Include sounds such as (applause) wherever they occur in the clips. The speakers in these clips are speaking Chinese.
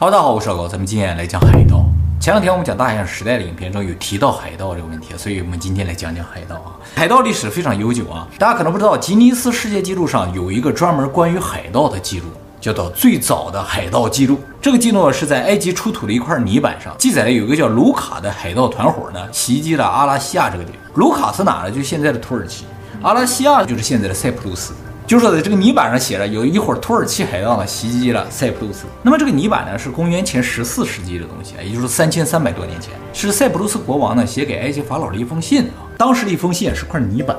哈喽，大家好，我是老高，咱们今天来讲海盗。前两天我们讲大航时代的影片中有提到海盗这个问题，所以我们今天来讲讲海盗啊。海盗历史非常悠久啊，大家可能不知道，吉尼斯世界纪录上有一个专门关于海盗的记录，叫做最早的海盗记录。这个记录是在埃及出土的一块泥板上记载了有一个叫卢卡的海盗团伙呢袭击了阿拉西亚这个地方。卢卡是哪呢？就现在的土耳其，阿拉西亚就是现在的塞浦路斯。就是说，在这个泥板上写着，有一伙土耳其海盗呢袭击了塞浦路斯。那么这个泥板呢是公元前十四世纪的东西，也就是三千三百多年前，是塞浦路斯国王呢写给埃及法老的一封信啊。当时的一封信是块泥板，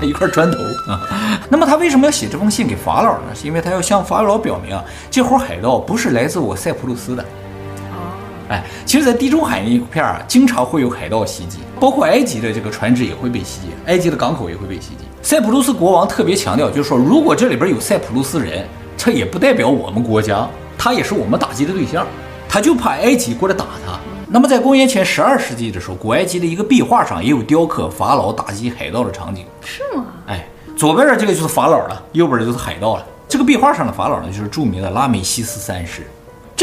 一块砖头啊。那么他为什么要写这封信给法老呢？是因为他要向法老表明啊，这伙海盗不是来自我塞浦路斯的。哦哎，其实，在地中海那一片啊，经常会有海盗袭击，包括埃及的这个船只也会被袭击，埃及的港口也会被袭击。塞浦路斯国王特别强调，就是说，如果这里边有塞浦路斯人，这也不代表我们国家，他也是我们打击的对象，他就怕埃及过来打他。那么，在公元前十二世纪的时候，古埃及的一个壁画上也有雕刻法老打击海盗的场景。是吗？哎，左边的这个就是法老了，右边的就是海盗了。这个壁画上的法老呢，就是著名的拉美西斯三世。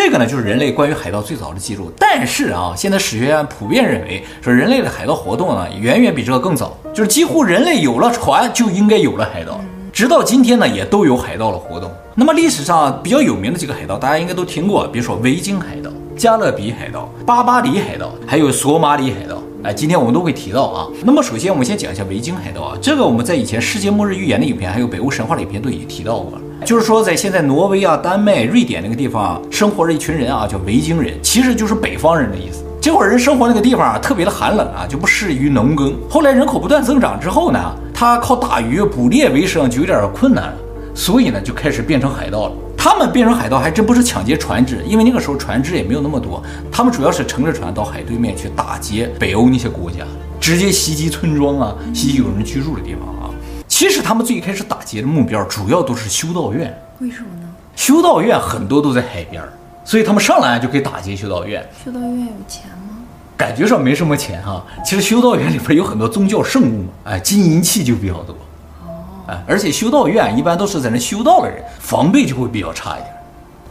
这个呢，就是人类关于海盗最早的记录。但是啊，现在史学家普遍认为，说人类的海盗活动呢，远远比这个更早。就是几乎人类有了船，就应该有了海盗。直到今天呢，也都有海盗的活动。那么历史上比较有名的几个海盗，大家应该都听过，比如说维京海盗、加勒比海盗、巴巴里海盗，还有索马里海盗。哎，今天我们都会提到啊。那么首先，我们先讲一下维京海盗啊，这个我们在以前世界末日预言的影片，还有北欧神话的影片都已经提到过了。就是说，在现在挪威啊、丹麦、瑞典那个地方啊，生活着一群人啊，叫维京人，其实就是北方人的意思。这伙人生活那个地方啊，特别的寒冷啊，就不适于农耕。后来人口不断增长之后呢，他靠打鱼捕猎为生就有点困难了，所以呢，就开始变成海盗了。他们变成海盗还真不是抢劫船只，因为那个时候船只也没有那么多，他们主要是乘着船到海对面去打劫北欧那些国家，直接袭击村庄啊，袭击有人居住的地方啊。其实他们最开始打劫的目标主要都是修道院，为什么呢？修道院很多都在海边，所以他们上来就可以打劫修道院。修道院有钱吗？感觉上没什么钱哈。其实修道院里边有很多宗教圣物嘛，哎，金银器就比较多。哦，哎，而且修道院一般都是在那修道的人，防备就会比较差一点。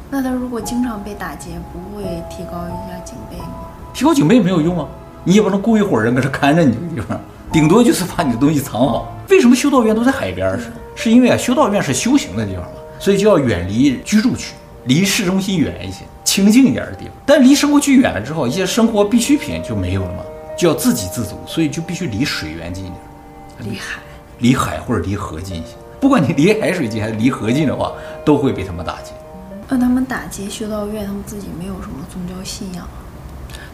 那他如果经常被打劫，不会提高一下警备吗？提高警备没有用啊，你也不能雇一伙人搁这看着你这个地方。顶多就是把你的东西藏好。为什么修道院都在海边？是是因为啊，修道院是修行的地方嘛，所以就要远离居住区，离市中心远一些，清静一点的地方。但离生活区远了之后，一些生活必需品就没有了嘛，就要自给自足，所以就必须离水源近一点，离海，离海或者离河近一些。不管你离海水近还是离河近的话，都会被他们打劫。那他们打劫修道院，他们自己没有什么宗教信仰？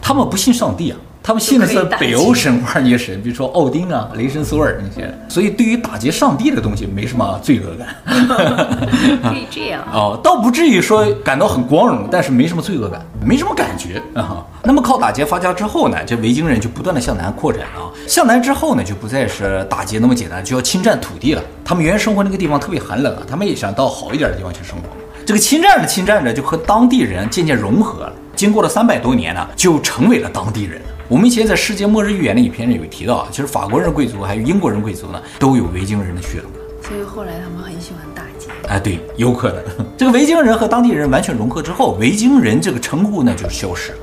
他们不信上帝啊。他们信的是北欧神话那些神，比如说奥丁啊、雷神索尔那些，所以对于打劫上帝的东西没什么罪恶感。(laughs) 可以这样 (laughs) 哦，倒不至于说感到很光荣，但是没什么罪恶感，没什么感觉啊。那么靠打劫发家之后呢，这维京人就不断的向南扩展啊。向南之后呢，就不再是打劫那么简单，就要侵占土地了。他们原来生活那个地方特别寒冷啊，他们也想到好一点的地方去生活。这个侵占着侵占着，就和当地人渐渐融合了。经过了三百多年呢，就成为了当地人。我们以前在世界末日预言的影片里有提到啊，其实法国人贵族还有英国人贵族呢，都有维京人的血统。所以后来他们很喜欢打劫。哎，对，有可能。这个维京人和当地人完全融合之后，维京人这个称呼呢就消失了，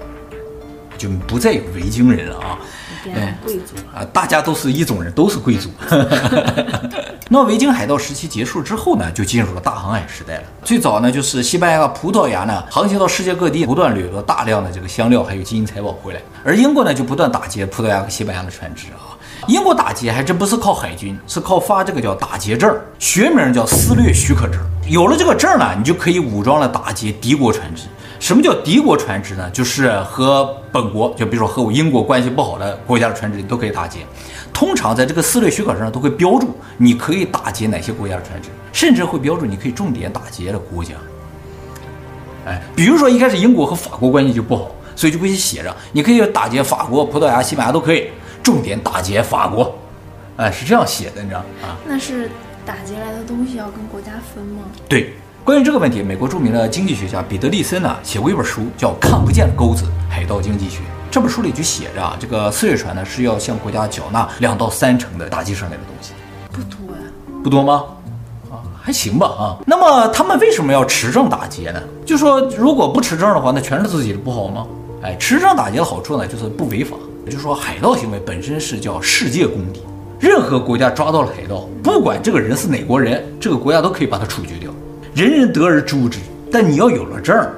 就不再有维京人了啊。变贵族啊，大家都是一种人，都是贵族。(laughs) 那么维京海盗时期结束之后呢，就进入了大航海时代了。最早呢，就是西班牙、葡萄牙呢，航行到世界各地，不断掠夺大量的这个香料还有金银财宝回来。而英国呢，就不断打劫葡萄牙和西班牙的船只啊。英国打劫还真不是靠海军，是靠发这个叫打劫证，学名叫私掠许可证。有了这个证呢，你就可以武装了打劫敌国船只。什么叫敌国船只呢？就是和本国，就比如说和我英国关系不好的国家的船只，你都可以打劫。通常在这个私掠许可证上都会标注你可以打劫哪些国家的船只，甚至会标注你可以重点打劫的国家。哎，比如说一开始英国和法国关系就不好，所以就可以写着，你可以打劫法国、葡萄牙、西班牙都可以，重点打劫法国。哎，是这样写的，你知道啊？那是打劫来的东西要跟国家分吗？对，关于这个问题，美国著名的经济学家彼得利森呢写过一本书，叫《看不见的钩子：海盗经济学》。这本书里就写着啊，这个私掠船呢是要向国家缴纳两到三成的打击上来的东西。不多呀，不多吗？啊，还行吧啊。那么他们为什么要持证打劫呢？就说如果不持证的话，那全是自己的不好吗？哎，持证打劫的好处呢，就是不违法。也就是说，海盗行为本身是叫世界公敌。任何国家抓到了海盗，不管这个人是哪国人，这个国家都可以把他处决掉，人人得而诛之。但你要有了证儿，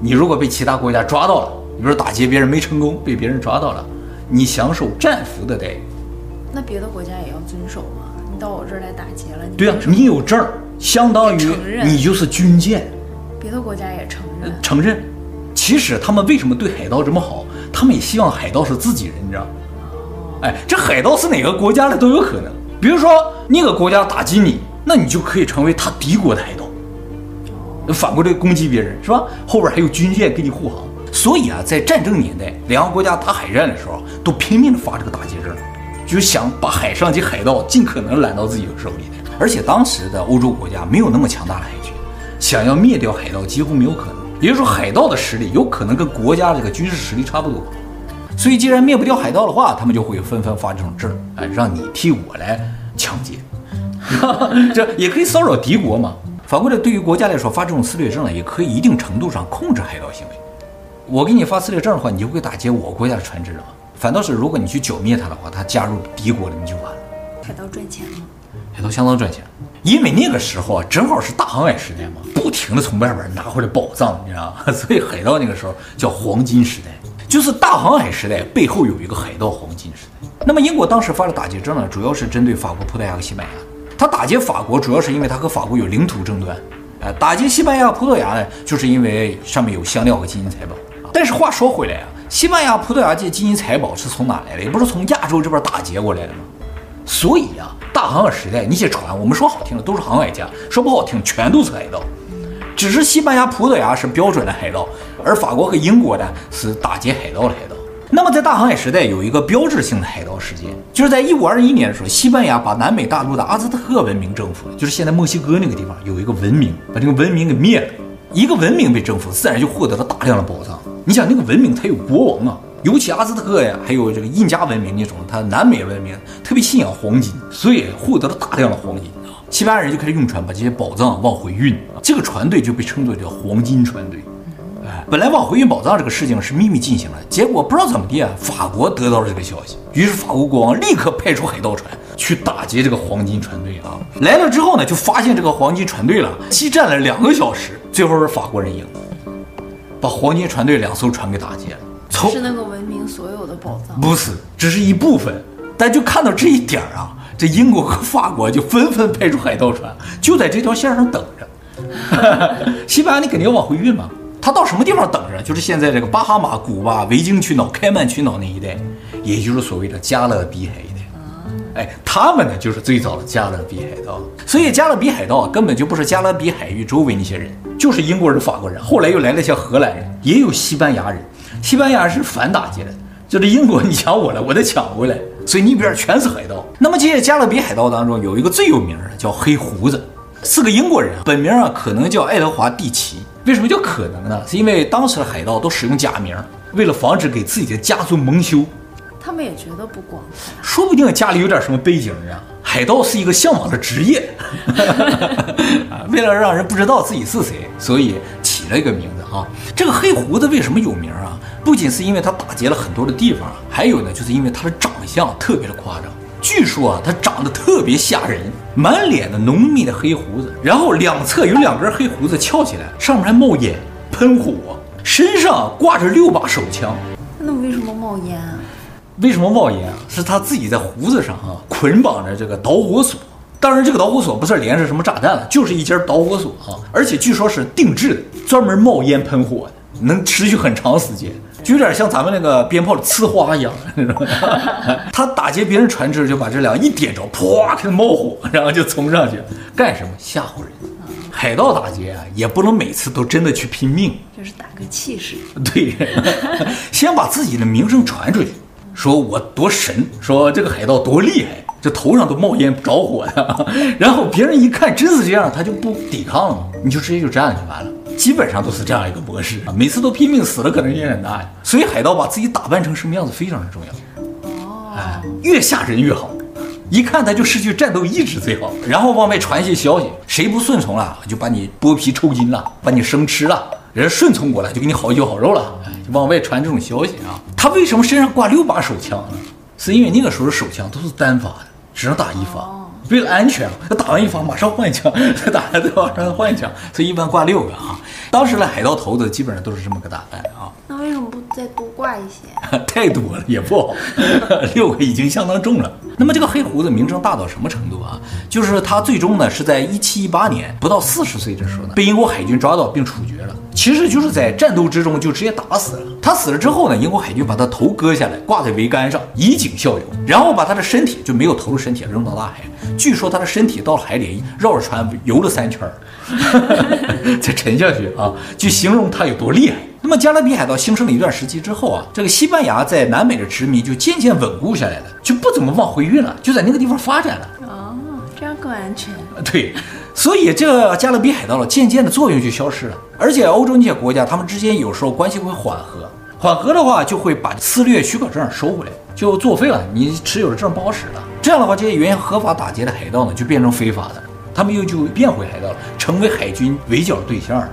你如果被其他国家抓到了，你比如打劫别人没成功，被别人抓到了，你享受战俘的待遇。那别的国家也要遵守吗？你到我这儿来打劫了，你对啊，你有证儿，相当于你就是军舰。别的国家也承认？承认。其实他们为什么对海盗这么好？他们也希望海盗是自己人，你知道。哎，这海盗是哪个国家的都有可能。比如说，那个国家打击你，那你就可以成为他敌国的海盗，反过来攻击别人，是吧？后边还有军舰给你护航。所以啊，在战争年代，两个国家打海战的时候，都拼命的发这个打击证，就是想把海上及海盗尽可能揽到自己的手里。而且当时的欧洲国家没有那么强大的海军，想要灭掉海盗几乎没有可能。也就是说，海盗的实力有可能跟国家这个军事实力差不多。所以，既然灭不掉海盗的话，他们就会纷纷发这种证，哎，让你替我来抢劫，(laughs) 这也可以骚扰敌国嘛。反过来，对于国家来说，发这种私掠证呢，也可以一定程度上控制海盗行为。我给你发私掠证的话，你就会打劫我国家的船只了。反倒是，如果你去剿灭他的话，他加入敌国了，你就完了。海盗赚钱吗？海盗相当赚钱，因为那个时候啊，正好是大航海时代嘛，不停的从外边拿回来宝藏，你知道吗？(laughs) 所以海盗那个时候叫黄金时代。就是大航海时代背后有一个海盗黄金时代。那么英国当时发的打劫证呢，主要是针对法国、葡萄牙和西班牙。他打劫法国主要是因为他和法国有领土争端，呃，打劫西班牙、葡萄牙呢，就是因为上面有香料和金银财宝。但是话说回来啊，西班牙、葡萄牙这金银财宝是从哪来的？也不是从亚洲这边打劫过来的吗？所以啊，大航海时代那些船，我们说好听的都是航海家，说不好听全都是海盗。只是西班牙、葡萄牙是标准的海盗，而法国和英国呢是打劫海盗的海盗。那么在大航海时代有一个标志性的海盗事件，就是在一五二一年的时候，西班牙把南美大陆的阿兹特克文明征服了，就是现在墨西哥那个地方有一个文明，把这个文明给灭了。一个文明被征服，自然就获得了大量的宝藏。你想那个文明它有国王啊，尤其阿兹特克呀，还有这个印加文明那种，它南美文明特别信仰黄金，所以获得了大量的黄金啊。西班牙人就开始用船把这些宝藏往回运，这个船队就被称作叫黄金船队。哎，本来往回运宝藏这个事情是秘密进行的，结果不知道怎么地啊，法国得到了这个消息，于是法国国王立刻派出海盗船去打劫这个黄金船队啊。来了之后呢，就发现这个黄金船队了，激战了两个小时，最后是法国人赢，把黄金船队两艘船给打劫了。是那个文明所有的宝藏？不是，只是一部分。但就看到这一点啊。这英国和法国就纷纷派出海盗船，就在这条线上等着。(laughs) 西班牙，你肯定要往回运嘛。他到什么地方等着？就是现在这个巴哈马、古巴、维京群岛、开曼群岛那一带，也就是所谓的加勒比海一带。哎，他们呢就是最早的加勒比海盗。所以加勒比海盗根本就不是加勒比海域周围那些人，就是英国人、法国人，后来又来了一些荷兰人，也有西班牙人。西班牙人是反打劫的，就是英国你抢我了，我得抢回来。所以那边全是海盗。那么这些加勒比海盗当中有一个最有名的，叫黑胡子，是个英国人，本名啊可能叫爱德华·蒂奇。为什么叫可能呢？是因为当时的海盗都使用假名，为了防止给自己的家族蒙羞。他们也觉得不光彩，说不定家里有点什么背景啊。海盗是一个向往的职业，(laughs) 为了让人不知道自己是谁，所以起了一个名字啊。这个黑胡子为什么有名啊？不仅是因为他打劫了很多的地方，还有呢，就是因为他的长相特别的夸张。据说啊，他长得特别吓人，满脸的浓密的黑胡子，然后两侧有两根黑胡子翘起来，上面还冒烟喷火，身上挂着六把手枪。那为什么冒烟啊？为什么冒烟啊？是他自己在胡子上啊捆绑着这个导火索。当然，这个导火索不是连着什么炸弹了，就是一节导火索啊，而且据说是定制的，专门冒烟喷火的，能持续很长时间。就有点像咱们那个鞭炮的呲花一样 (laughs) 那种，(laughs) 他打劫别人船只，就把这俩一点着，啪，开始冒火，然后就冲上去干什么？吓唬人。海盗打劫啊，也不能每次都真的去拼命，就是打个气势。(laughs) 对，先把自己的名声传出去，说我多神，说这个海盗多厉害，这头上都冒烟着火的，然后别人一看真是这样，他就不抵抗了，你就直接就这样就完了。基本上都是这样一个模式啊，每次都拼命死了可能性很大呀。所以海盗把自己打扮成什么样子非常的重要。哦，哎，越吓人越好。一看他就失去战斗意志最好，然后往外传一些消息，谁不顺从了，就把你剥皮抽筋了，把你生吃了；人顺从过来，就给你好酒好肉了。哎，就往外传这种消息啊。他为什么身上挂六把手枪呢？是因为那个时候的手枪都是单发的，只能打一发，为了安全，他打完一发马上换一枪，再打完再马上换一枪，所以一般挂六个啊。当时的海盗头子基本上都是这么个打扮啊。那为什么不再多挂一些？(laughs) 太多了也不好，(laughs) 六个已经相当重了。那么这个黑胡子名声大到什么程度啊？就是他最终呢是在一七一八年不到四十岁的时候呢，被英国海军抓到并处决了。其实就是在战斗之中就直接打死了。他死了之后呢，英国海军把他头割下来挂在桅杆上以儆效尤，然后把他的身体就没有投入身体扔到大海。据说他的身体到了海里绕着船游了三圈儿，再沉下去啊，就形容他有多厉害。那么加勒比海盗兴盛了一段时期之后啊，这个西班牙在南美的殖民就渐渐稳固下来了，就不怎么往回运了，就在那个地方发展了。哦，这样更安全。对，所以这加勒比海盗了渐渐的作用就消失了。而且欧洲那些国家，他们之间有时候关系会缓和，缓和的话就会把私掠许可证收回来，就作废了，你持有的证不好使了。这样的话，这些原先合法打劫的海盗呢，就变成非法的，他们又就变回海盗了，成为海军围剿的对象了。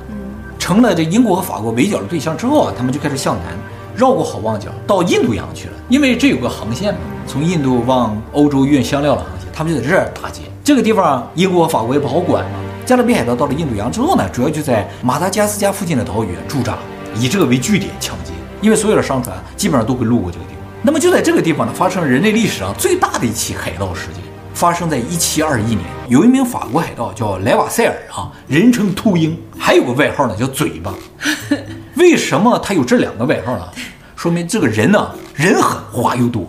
成了这英国和法国围剿的对象之后啊，他们就开始向南，绕过好望角到印度洋去了。因为这有个航线嘛，从印度往欧洲运香料的航线，他们就在这儿打劫。这个地方英国法国也不好管嘛。加勒比海盗到了印度洋之后呢，主要就在马达加斯加附近的岛屿驻扎，以这个为据点抢劫。因为所有的商船基本上都会路过这个地方。那么就在这个地方呢，发生了人类历史上最大的一起海盗事件。发生在一七二一年，有一名法国海盗叫莱瓦塞尔啊，人称秃鹰，还有个外号呢叫嘴巴。为什么他有这两个外号呢？说明这个人呢，人狠话又多，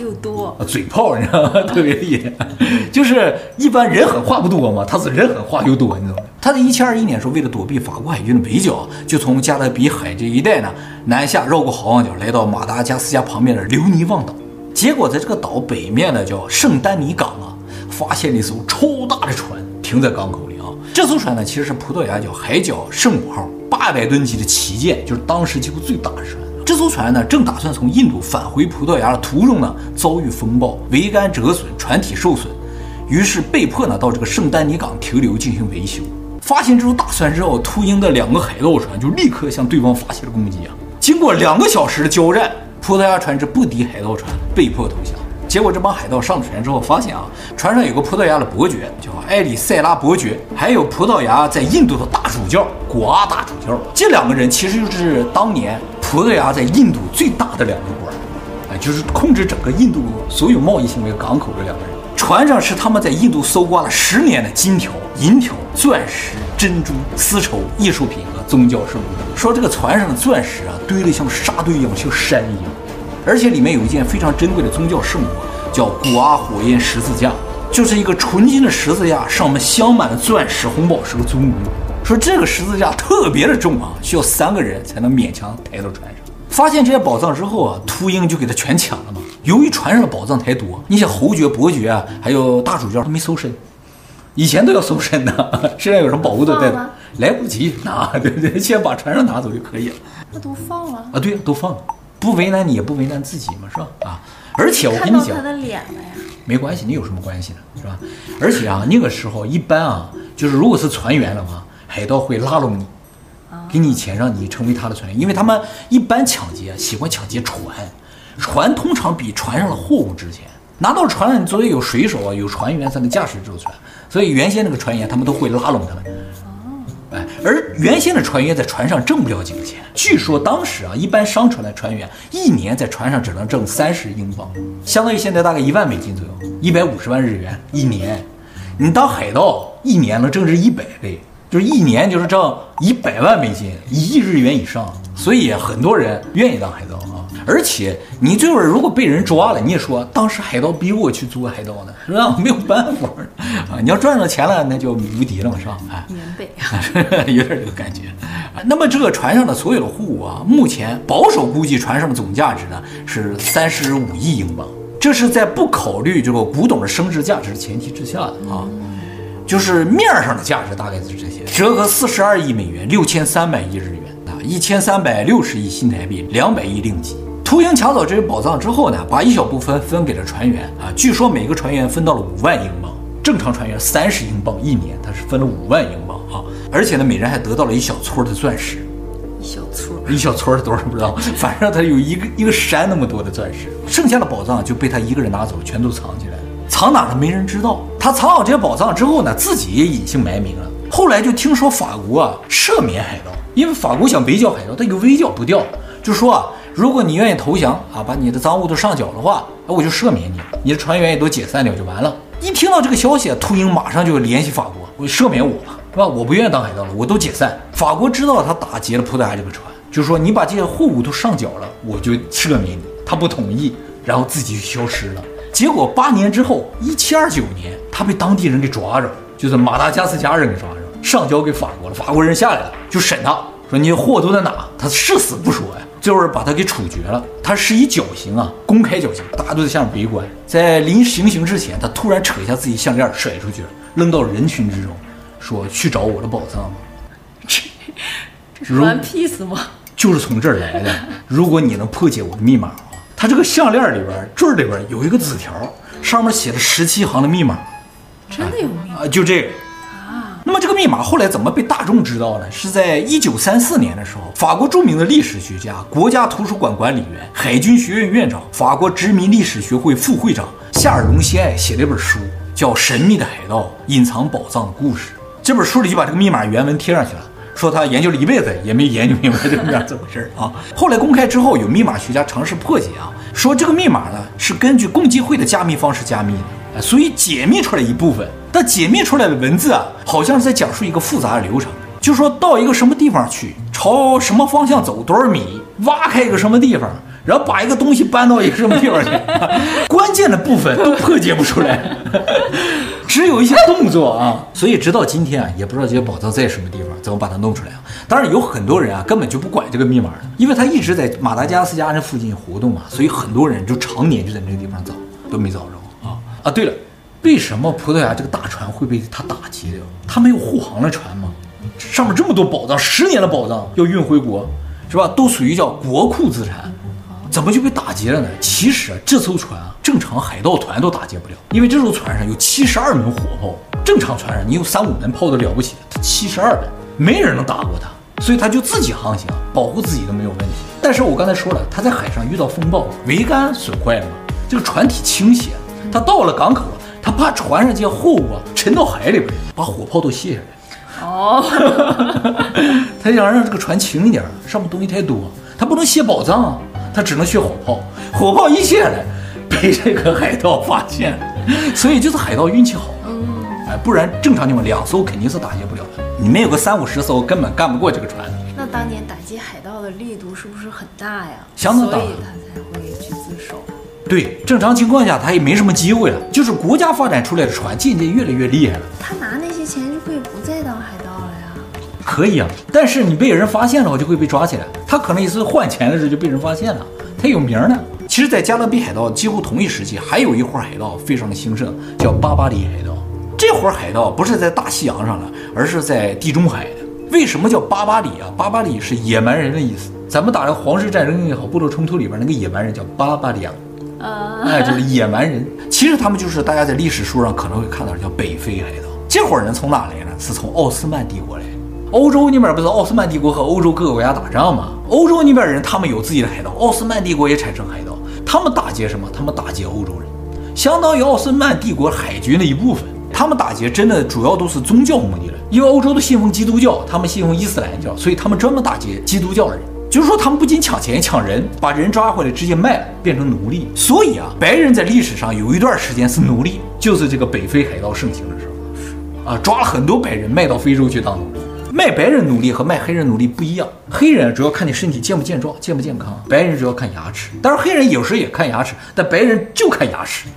又多，嘴炮你知道吗？(laughs) 特别厉害。就是一般人狠话不多嘛，他是人狠话又多，你知道吗？他在一七二一年时候，为了躲避法国海军的围剿，就从加勒比海这一带呢南下，绕过好望角，来到马达加斯加旁边的留尼旺岛。结果在这个岛北面的叫圣丹尼港啊，发现了一艘超大的船停在港口里啊。这艘船呢，其实是葡萄牙叫海角圣母号八百吨级的旗舰，就是当时几乎最大的船。这艘船呢，正打算从印度返回葡萄牙的途中呢，遭遇风暴，桅杆折损，船体受损，于是被迫呢到这个圣丹尼港停留进行维修。发现这艘大船之后，秃鹰的两个海盗船就立刻向对方发起了攻击啊。经过两个小时的交战。葡萄牙船只不敌海盗船，被迫投降。结果这帮海盗上了船之后，发现啊，船上有个葡萄牙的伯爵，叫埃里塞拉伯爵，还有葡萄牙在印度的大主教果阿大主教。这两个人其实就是当年葡萄牙在印度最大的两个官，哎，就是控制整个印度所有贸易行为港口的两个人。船上是他们在印度搜刮了十年的金条、银条、钻石、珍珠、丝绸、艺术品和宗教圣物。说这个船上的钻石啊，堆得像沙堆一样，像山一样，而且里面有一件非常珍贵的宗教圣物，叫古阿火焰十字架，就是一个纯金的十字架，上面镶满了钻石、红宝石和尊物。说这个十字架特别的重啊，需要三个人才能勉强抬到船上。发现这些宝藏之后啊，秃鹰就给他全抢了嘛。由于船上的宝藏太多，那些侯爵、伯爵啊，还有大主教都没搜身。以前都要搜身的，身上有什么宝物都带走，来不及拿，对不对？先把船上拿走就可以了。那都放了啊？对，都放了，不为难你，也不为难自己嘛，是吧？啊！而且我跟你讲，他的脸了呀，没关系，你有什么关系呢？是吧？而且啊，那个时候一般啊，就是如果是船员的话，海盗会拉拢你，给你钱让你成为他的船员，因为他们一般抢劫喜欢抢劫船，船通常比船上的货物值钱。拿到船上，你作为有水手啊，有船员才能驾驶这艘船。所以原先那个船员，他们都会拉拢他们。哎，而原先的船员在船上挣不了几个钱。据说当时啊，一般商船的船员一年在船上只能挣三十英镑，相当于现在大概一万美金左右，一百五十万日元一年。你当海盗一年能挣这一百倍，就是一年就是挣一百万美金，一亿日元以上，所以很多人愿意当海盗啊。而且你最后如果被人抓了，你也说当时海盗逼我去做海盗的，是吧？没有办法啊。你要赚到钱了，那就无敌了嘛，是吧？哎，原贝有点这个感觉。那么这个船上的所有的货物啊，目前保守估计船上的总价值呢是三十五亿英镑，这是在不考虑这个古董的升值价值的前提之下的啊。就是面上的价值大概是这些，折合四十二亿美元，六千三百亿日元啊，一千三百六十亿新台币，两百亿令吉。秃鹰抢走这些宝藏之后呢，把一小部分分给了船员啊，据说每个船员分到了五万英镑，正常船员三十英镑一年，他是分了五万英镑啊，而且呢，每人还得到了一小撮的钻石，一小撮，一小撮是多少不知道，(laughs) 反正他有一个一个山那么多的钻石，剩下的宝藏就被他一个人拿走，全都藏起来。了，藏哪了没人知道。他藏好这些宝藏之后呢，自己也隐姓埋名了。后来就听说法国啊赦免海盗，因为法国想围剿海盗，他又围剿不掉，就说啊。如果你愿意投降啊，把你的赃物都上缴的话，那我就赦免你，你的船员也都解散掉就完了。一听到这个消息，秃鹰马上就联系法国，我赦免我吧，是吧？我不愿意当海盗了，我都解散。法国知道他打劫了葡萄牙这个船，就说你把这些货物都上缴了，我就赦免你。他不同意，然后自己就消失了。结果八年之后，一七二九年，他被当地人给抓着，就是马达加斯加人给抓着，上交给法国了。法国人下来了，就审他，说你货都在哪？他誓死不说呀。最后把他给处决了，他是以绞刑啊，公开绞刑，大家都在下面围观。在临行刑之前，他突然扯一下自己项链甩出去了，扔到人群之中，说：“去找我的宝藏。(laughs) ”这这是 One Piece 吗？就是从这儿来的。如果你能破解我的密码啊，他这个项链里边坠里边有一个纸条，上面写了十七行的密码。真的有密码？啊，就这个啊。那么这个密码后来怎么被大众知道呢？是在一九三四年的时候，法国著名的历史学家、国家图书馆管理员、海军学院院长、法国殖民历史学会副会长夏尔·隆西埃写了一本书，叫《神秘的海盗：隐藏宝藏的故事》。这本书里就把这个密码原文贴上去了，说他研究了一辈子也没研究明白这个密码怎么回事啊。后来公开之后，有密码学家尝试破解啊，说这个密码呢是根据共济会的加密方式加密的，所以解密出来一部分。但解密出来的文字啊，好像是在讲述一个复杂的流程，就说到一个什么地方去，朝什么方向走多少米，挖开一个什么地方，然后把一个东西搬到一个什么地方去，(laughs) 关键的部分都破解不出来，(laughs) 只有一些动作啊。所以直到今天啊，也不知道这些宝藏在什么地方，怎么把它弄出来啊？当然有很多人啊，根本就不管这个密码的，因为他一直在马达加斯加那附近活动嘛，所以很多人就常年就在那个地方找，都没找着啊啊！对了。为什么葡萄牙这个大船会被他打击掉？他没有护航的船吗？上面这么多宝藏，十年的宝藏要运回国，是吧？都属于叫国库资产，怎么就被打劫了呢？其实这艘船啊，正常海盗团都打劫不了，因为这艘船上有七十二门火炮，正常船上你有三五门炮都了不起，他七十二门，没人能打过他，所以他就自己航行，保护自己都没有问题。但是我刚才说了，他在海上遇到风暴，桅杆损坏了嘛，这个船体倾斜，他到了港口。他怕船上这些货物啊沉到海里边，把火炮都卸下来。哦，(laughs) 他想让这个船轻一点，上面东西太多，他不能卸宝藏啊，他只能学火炮。火炮一卸下来，被这个海盗发现，所以就是海盗运气好。嗯，哎，不然正常情况两艘肯定是打劫不了的。你们有个三五十艘，根本干不过这个船。那当年打击海盗的力度是不是很大呀？相当大，所以他才会去自首。对，正常情况下他也没什么机会了。就是国家发展出来的船，渐渐越来越厉害了。他拿那些钱就可以不再当海盗？可以啊，但是你被人发现了，我就会被抓起来。他可能也是换钱的时候就被人发现了。他有名呢。其实，在加勒比海盗几乎同一时期，还有一伙海盗非常的兴盛，叫巴巴里海盗。这伙海盗不是在大西洋上的，而是在地中海的。为什么叫巴巴里啊？巴巴里是野蛮人的意思。咱们打的皇室战争也好，部落冲突里边那个野蛮人叫巴巴里昂。Uh, 哎，就是野蛮人。其实他们就是大家在历史书上可能会看到的叫北非海盗。这伙人从哪来呢？是从奥斯曼帝国来。欧洲那边不是奥斯曼帝国和欧洲各个国家打仗吗？欧洲那边人他们有自己的海盗，奥斯曼帝国也产生海盗。他们打劫什么？他们打劫欧洲人，相当于奥斯曼帝国海军的一部分。他们打劫真的主要都是宗教目的了，因为欧洲都信奉基督教，他们信奉伊斯兰教，所以他们专门打劫基督教人。就是说，他们不仅抢钱抢人，把人抓回来直接卖了，变成奴隶。所以啊，白人在历史上有一段时间是奴隶，就是这个北非海盗盛行的时候，啊，抓了很多白人卖到非洲去当奴隶。卖白人努力和卖黑人努力不一样，黑人主要看你身体健不健壮、健不健康，白人主要看牙齿。当然，黑人有时也看牙齿，但白人就看牙齿。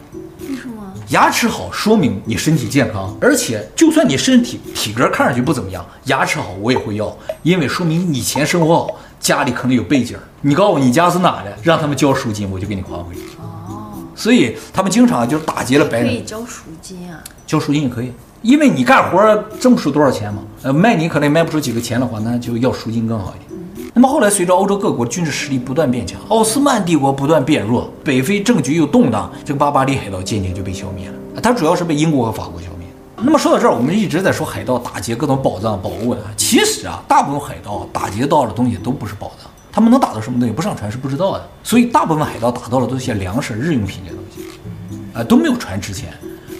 为什么？牙齿好说明你身体健康，而且就算你身体体格看上去不怎么样，牙齿好我也会要，因为说明你以前生活好，家里可能有背景。你告诉我你家是哪的，让他们交赎金，我就给你还回去。哦，所以他们经常就是打劫了白人。可以交赎金啊？交赎金也可以。因为你干活挣不出多少钱嘛，呃，卖你可能也卖不出几个钱的话，那就要赎金更好一点。那么后来随着欧洲各国军事实力不断变强，奥斯曼帝国不断变弱，北非政局又动荡，这个巴巴利海盗渐渐就被消灭了。它主要是被英国和法国消灭。那么说到这儿，我们一直在说海盗打劫各种宝藏宝物的，其实啊，大部分海盗打劫到的东西都不是宝藏，他们能打到什么东西不上船是不知道的。所以大部分海盗打到的都是些粮食、日用品这些东西，啊，都没有船值钱。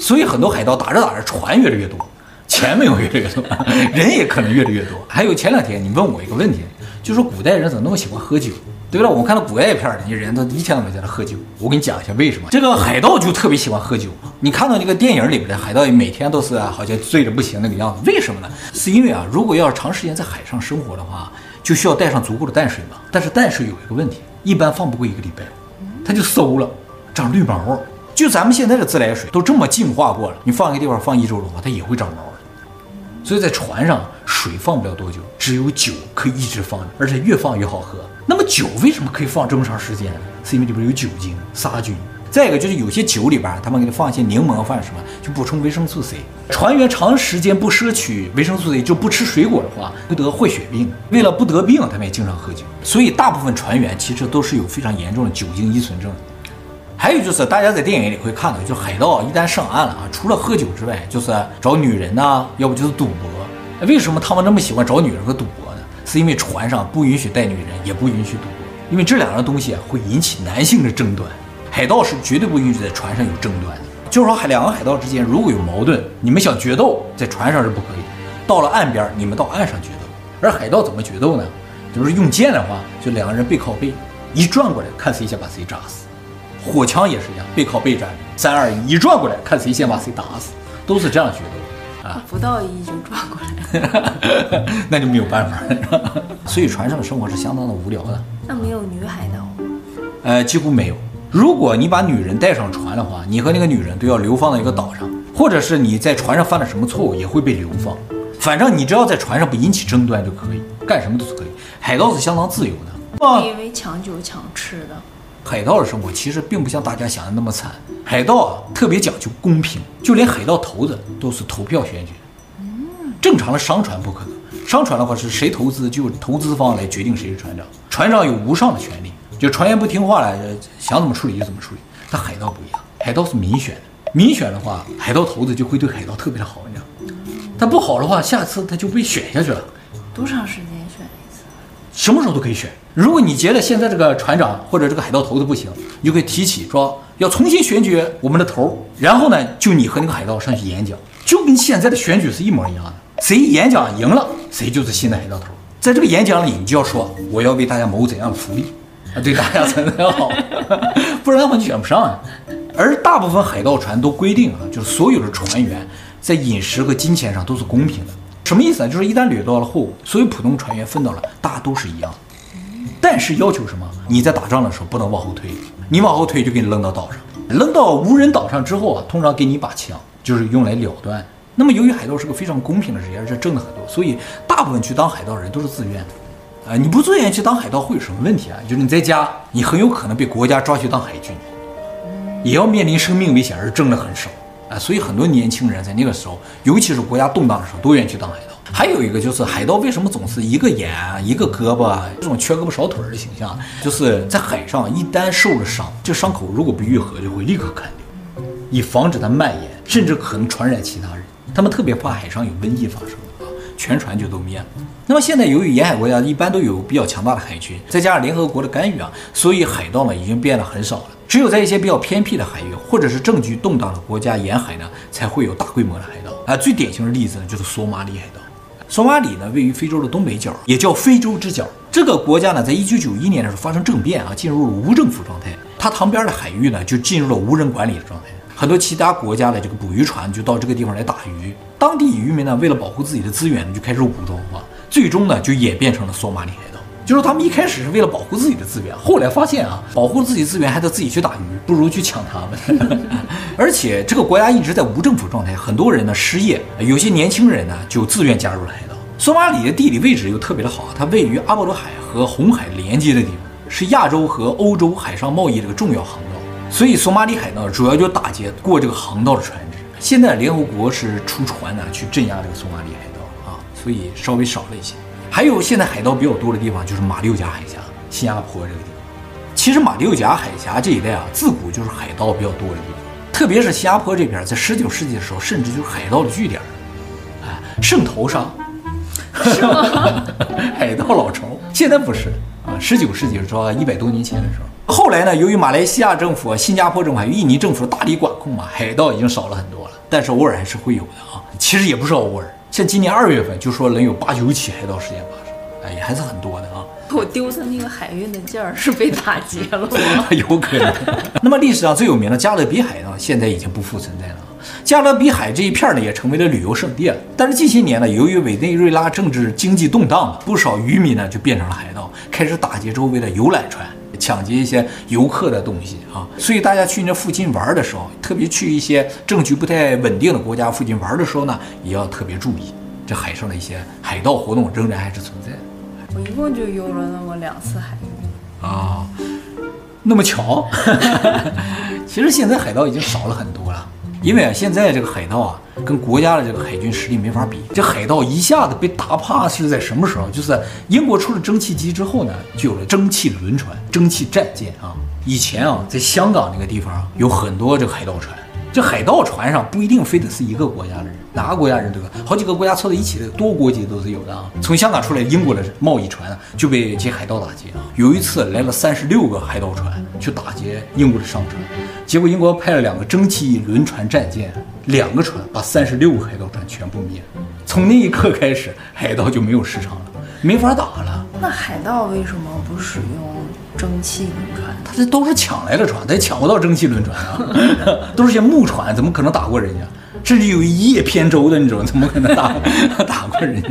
所以很多海盗打着打着，船越来越多，钱没有越来越多，(laughs) 人也可能越来越多。还有前两天你问我一个问题，就说古代人怎么那么喜欢喝酒？对了，我看到古代片儿，你人都一天都没在那喝酒。我给你讲一下为什么。这个海盗就特别喜欢喝酒。你看到这个电影里边的海盗，每天都是好像醉得不行那个样子，为什么呢？是因为啊，如果要长时间在海上生活的话，就需要带上足够的淡水嘛。但是淡水有一个问题，一般放不过一个礼拜，它就馊了，长绿毛。就咱们现在的自来水都这么净化过了，你放一个地方放一周的话，它也会长毛的。所以在船上水放不了多久，只有酒可以一直放着，而且越放越好喝。那么酒为什么可以放这么长时间呢？是因为里边有酒精杀菌。再一个就是有些酒里边，他们给你放一些柠檬，放什么，就补充维生素 C。船员长时间不摄取维生素 C，就不吃水果的话，会得坏血病。为了不得病，他们也经常喝酒。所以大部分船员其实都是有非常严重的酒精依存症。还有就是，大家在电影里会看到，就海盗一旦上岸了啊，除了喝酒之外，就是找女人呐、要不就是赌博。为什么他们那么喜欢找女人和赌博呢？是因为船上不允许带女人，也不允许赌博，因为这两样东西啊会引起男性的争端。海盗是绝对不允许在船上有争端的。就是说，海两个海盗之间如果有矛盾，你们想决斗，在船上是不可以。到了岸边，你们到岸上决斗。而海盗怎么决斗呢？就是用剑的话，就两个人背靠背，一转过来，看谁先把谁扎死。火枪也是一样，背靠背站，三二一，一转过来，看谁先把谁打死，都是这样决斗啊！不到一就转过来，(laughs) 那就没有办法了。(laughs) 所以船上的生活是相当的无聊的。那没有女海盗？呃，几乎没有。如果你把女人带上船的话，你和那个女人都要流放到一个岛上，或者是你在船上犯了什么错误，也会被流放。反正你只要在船上不引起争端就可以，干什么都是可以。海盗是相当自由的。我以为抢酒抢吃的。海盗的生活其实并不像大家想的那么惨。海盗啊，特别讲究公平，就连海盗头子都是投票选举。嗯，正常的商船不可能。商船的话是谁投资，就投资方来决定谁是船长。船长有无上的权利，就船员不听话了，想怎么处理就怎么处理。但海盗不一样，海盗是民选的。民选的话，海盗头子就会对海盗特别的好，你知道。他不好的话，下次他就被选下去了。多长时间？什么时候都可以选。如果你觉得现在这个船长或者这个海盗头子不行，你就可以提起说要重新选举我们的头，然后呢，就你和那个海盗上去演讲，就跟现在的选举是一模一样的。谁演讲赢了，谁就是新的海盗头。在这个演讲里，你就要说我要为大家谋怎样的福利啊，对大家才能好，(laughs) 不然的话你选不上啊。而大部分海盗船都规定啊，就是所有的船员在饮食和金钱上都是公平的。什么意思呢？就是一旦掠到了货物，所有普通船员分到了，大家都是一样。但是要求什么？你在打仗的时候不能往后退，你往后退就给你扔到岛上，扔到无人岛上之后啊，通常给你一把枪，就是用来了断。那么由于海盗是个非常公平的职业，而且挣的很多，所以大部分去当海盗人都是自愿的。啊，你不自愿去当海盗会有什么问题啊？就是你在家，你很有可能被国家抓去当海军，也要面临生命危险，而挣的很少。啊，所以很多年轻人在那个时候，尤其是国家动荡的时候，都愿意去当海盗。还有一个就是海盗为什么总是一个眼一个胳膊这种缺胳膊少腿的形象？就是在海上一旦受了伤，这伤口如果不愈合，就会立刻砍掉，以防止它蔓延，甚至可能传染其他人。他们特别怕海上有瘟疫发生，全船就都灭了。那么现在由于沿海国家一般都有比较强大的海军，再加上联合国的干预啊，所以海盗呢已经变得很少了。只有在一些比较偏僻的海域或者是政局动荡的国家沿海呢，才会有大规模的海盗啊。最典型的例子呢就是索马里海盗。索马里呢，位于非洲的东北角，也叫非洲之角。这个国家呢，在一九九一年的时候发生政变啊，进入了无政府状态。它旁边的海域呢，就进入了无人管理的状态。很多其他国家的这个捕鱼船就到这个地方来打鱼，当地渔民呢，为了保护自己的资源，就开始武装化，最终呢，就演变成了索马里海盗。就是他们一开始是为了保护自己的资源，后来发现啊，保护自己资源还得自己去打鱼，不如去抢他们。(laughs) 而且这个国家一直在无政府状态，很多人呢失业，有些年轻人呢就自愿加入了海盗。索马里的地理位置又特别的好，它位于阿波罗海和红海连接的地方，是亚洲和欧洲海上贸易的一个重要航道，所以索马里海盗主要就打劫过这个航道的船只。现在联合国是出船呢去镇压这个索马里海盗啊，所以稍微少了一些。还有现在海盗比较多的地方就是马六甲海峡、新加坡这个地方。其实马六甲海峡这一带啊，自古就是海盗比较多的地方。特别是新加坡这边，在十九世纪的时候，甚至就是海盗的据点。啊，圣淘沙，是吗？(laughs) 海盗老巢。现在不是啊，十九世纪的时候，一百多年前的时候。后来呢，由于马来西亚政府、新加坡政府还有印尼政府大力管控嘛，海盗已经少了很多了。但是偶尔还是会有的啊。其实也不是偶尔。像今年二月份就说能有八九起海盗事件发生，哎，也还是很多的啊。我丢的那个海运的件儿是被打劫了吗？(laughs) 有可能。(laughs) 那么历史上最有名的加勒比海呢，现在已经不复存在了。加勒比海这一片呢，也成为了旅游胜地了。但是近些年呢，由于委内瑞拉政治经济动荡，不少渔民呢就变成了海盗，开始打劫周围的游览船。抢劫一些游客的东西啊，所以大家去那附近玩的时候，特别去一些政局不太稳定的国家附近玩的时候呢，也要特别注意，这海上的一些海盗活动仍然还是存在的。我一共就游了那么两次海域啊，那么巧？(laughs) 其实现在海盗已经少了很多了。因为啊，现在这个海盗啊，跟国家的这个海军实力没法比。这海盗一下子被打怕是在什么时候？就是英国出了蒸汽机之后呢，就有了蒸汽轮船、蒸汽战舰啊。以前啊，在香港那个地方，有很多这个海盗船。这海盗船上不一定非得是一个国家的人，哪个国家人都有，好几个国家凑在一起的，多国籍都是有的啊。从香港出来英国的贸易船就被这海盗打劫啊。有一次来了三十六个海盗船去打劫英国的商船，结果英国派了两个蒸汽轮船战舰，两个船把三十六个海盗船全部灭了。从那一刻开始，海盗就没有市场了，没法打了。那海盗为什么不使用？蒸汽轮船，他这都是抢来的船，他也抢不到蒸汽轮船啊，(laughs) 都是些木船，怎么可能打过人家？甚至有一叶扁舟的那种，怎么可能打 (laughs) 打过人家？